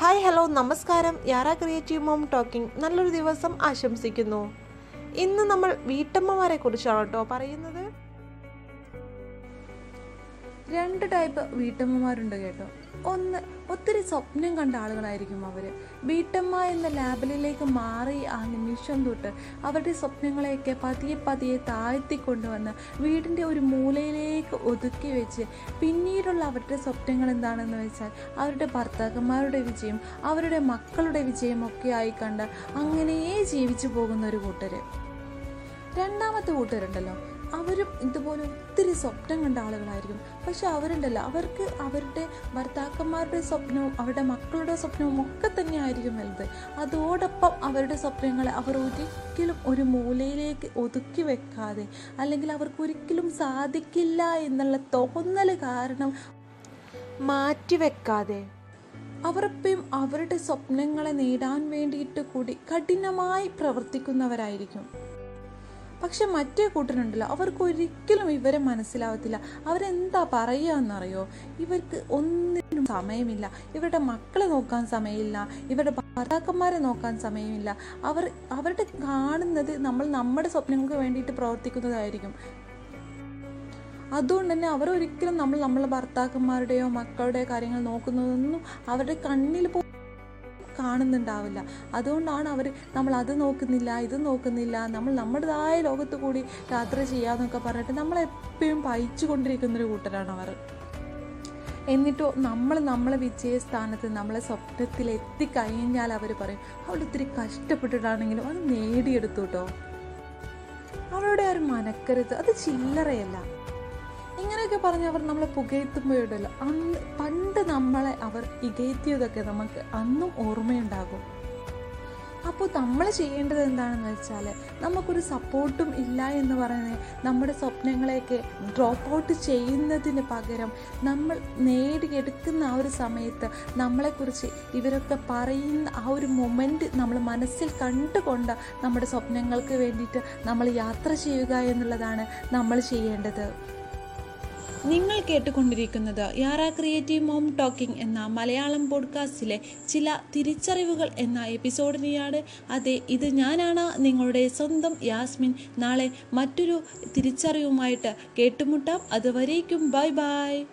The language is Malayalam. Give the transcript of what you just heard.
ഹായ് ഹലോ നമസ്കാരം. യാറ ക്രിയേറ്റീവ് മോം ടോക്കിംഗ് നല്ലൊരു ദിവസം ആശംസിക്കുന്നു. ഇന്ന് നമ്മൾ വീട്ടമ്മമാരെ കുറിച്ചാണ് കേട്ടോ പറയുന്നത്. രണ്ട് ടൈപ്പ് വീട്ടമ്മമാരുണ്ട് കേട്ടോ. ഒന്ന് ഒത്തിരി സ്വപ്നം കണ്ട ആളുകളായിരിക്കും അവർ വീട്ടമ്മ എന്ന ലാബിലേക്ക് മാറി ആ നിമിഷം തൊട്ട് അവരുടെ സ്വപ്നങ്ങളെയൊക്കെ പതിയെ പതിയെ താഴ്ത്തിക്കൊണ്ടുവന്ന് വീടിന്റെ ഒരു മൂലയിലേക്ക് ഒതുക്കി വെച്ച് പിന്നീടുള്ള അവരുടെ സ്വപ്നങ്ങൾ എന്താണെന്ന് വെച്ചാൽ അവരുടെ ഭർത്താക്കന്മാരുടെ വിജയം അവരുടെ മക്കളുടെ വിജയം ഒക്കെ ആയി കണ്ട് അങ്ങനെയേ ജീവിച്ചു പോകുന്ന ഒരു കൂട്ടർ രണ്ടാമത്തെ കൂട്ടരുണ്ടല്ലോ. അവരും ഇതുപോലെ ഒത്തിരി സ്വപ്നം കണ്ട ആളുകളായിരിക്കും. പക്ഷെ അവരുണ്ടല്ലോ. അവർക്ക് അവരുടെ ഭർത്താക്കന്മാരുടെ സ്വപ്നവും അവരുടെ മക്കളുടെ സ്വപ്നവും ഒക്കെ തന്നെ ആയിരിക്കും വലുത്. അതോടൊപ്പം അവരുടെ സ്വപ്നങ്ങളെ അവർ ഒരിക്കലും ഒരു മൂലയിലേക്ക് ഒതുക്കി വെക്കാതെ അല്ലെങ്കിൽ അവർക്ക് ഒരിക്കലും സാധിക്കില്ല എന്നുള്ള തോന്നൽ കാരണം മാറ്റി വെക്കാതെ അവരപ്പം അവരുടെ സ്വപ്നങ്ങളെ നേടാൻ വേണ്ടിയിട്ട് കൂടി കഠിനമായി പ്രവർത്തിക്കുന്നവരായിരിക്കും. പക്ഷെ മറ്റേ കൂട്ടരുണ്ടല്ലോ. അവർക്ക് ഒരിക്കലും ഇവരെ മനസ്സിലാവത്തില്ല. അവരെന്താ പറയുക എന്നറിയോ ഇവർക്ക് ഒന്നിനും സമയമില്ല. ഇവരുടെ മക്കളെ നോക്കാൻ സമയമില്ല. ഇവരുടെ ഭർത്താക്കന്മാരെ നോക്കാൻ സമയമില്ല. അവർ അവരുടെ കാണുന്നത് നമ്മൾ നമ്മുടെ സ്വപ്നങ്ങൾക്ക് വേണ്ടിയിട്ട് പ്രവർത്തിക്കുന്നതായിരിക്കും. അതുകൊണ്ട് തന്നെ അവർ ഒരിക്കലും നമ്മൾ നമ്മളെ ഭർത്താക്കന്മാരുടെയോ മക്കളുടെയോ കാര്യങ്ങൾ നോക്കുന്നതൊന്നും അവരുടെ കണ്ണിൽ പോ കാണുന്നുണ്ടാവില്ല. അതുകൊണ്ടാണ് അവർ നമ്മൾ അത് നോക്കുന്നില്ല ഇത് നോക്കുന്നില്ല നമ്മൾ നമ്മുടേതായ ലോകത്ത് കൂടി യാത്ര ചെയ്യാന്നൊക്കെ പറഞ്ഞിട്ട് നമ്മളെപ്പോഴും പയിച്ചു കൊണ്ടിരിക്കുന്നൊരു കൂട്ടരാണ് അവർ. എന്നിട്ടോ നമ്മൾ നമ്മളെ വിജയസ്ഥാനത്ത് നമ്മളെ സ്വപ്നത്തിൽ എത്തിക്കഴിഞ്ഞാൽ അവർ പറയും അവൾ ഒത്തിരി കഷ്ടപ്പെട്ടിട്ടാണെങ്കിലും അത് നേടിയെടുത്തു കേട്ടോ അവളുടെ ആ ഒരു മനക്കരുത് അത് ചില്ലറയല്ല. ഇങ്ങനെയൊക്കെ പറഞ്ഞ് അവർ നമ്മളെ പുകയത്തുമ്പോഴല്ലോ അന്ന് പണ്ട് നമ്മളെ അവർ ഇകയത്തിയതൊക്കെ നമുക്ക് അന്നും ഓർമ്മയുണ്ടാകും. അപ്പോൾ നമ്മൾ ചെയ്യേണ്ടത് എന്താണെന്ന് വെച്ചാൽ നമുക്കൊരു സപ്പോർട്ടും ഇല്ല എന്ന് പറയുന്നത് നമ്മുടെ സ്വപ്നങ്ങളെയൊക്കെ ഡ്രോപ്പ് ഔട്ട് ചെയ്യുന്നതിന് പകരം നമ്മൾ നേടിയെടുക്കുന്ന ആ ഒരു സമയത്ത് നമ്മളെക്കുറിച്ച് ഇവരൊക്കെ പറയുന്ന ആ ഒരു മൊമെന്റ് നമ്മൾ മനസ്സിൽ കണ്ടുകൊണ്ട് നമ്മുടെ സ്വപ്നങ്ങൾക്ക് വേണ്ടിയിട്ട് നമ്മൾ യാത്ര ചെയ്യുക എന്നുള്ളതാണ് നമ്മൾ ചെയ്യേണ്ടത്. നിങ്ങൾ കേട്ടുകൊണ്ടിരിക്കുന്നത് യാറ ക്രിയേറ്റീവ് മോം ടോക്കിംഗ് എന്ന മലയാളം പോഡ്കാസ്റ്റിലെ ചില തിരിച്ചറിവുകൾ എന്ന എപ്പിസോഡിനെയാണ്. അതെ ഇത് ഞാനാണ്. നിങ്ങളുടെ സ്വന്തം യാസ്മിൻ. നാളെ മറ്റൊരു തിരിച്ചറിവുമായിട്ട് കേട്ടുമുട്ടാം. അതുവരേക്കും ബൈ ബൈ.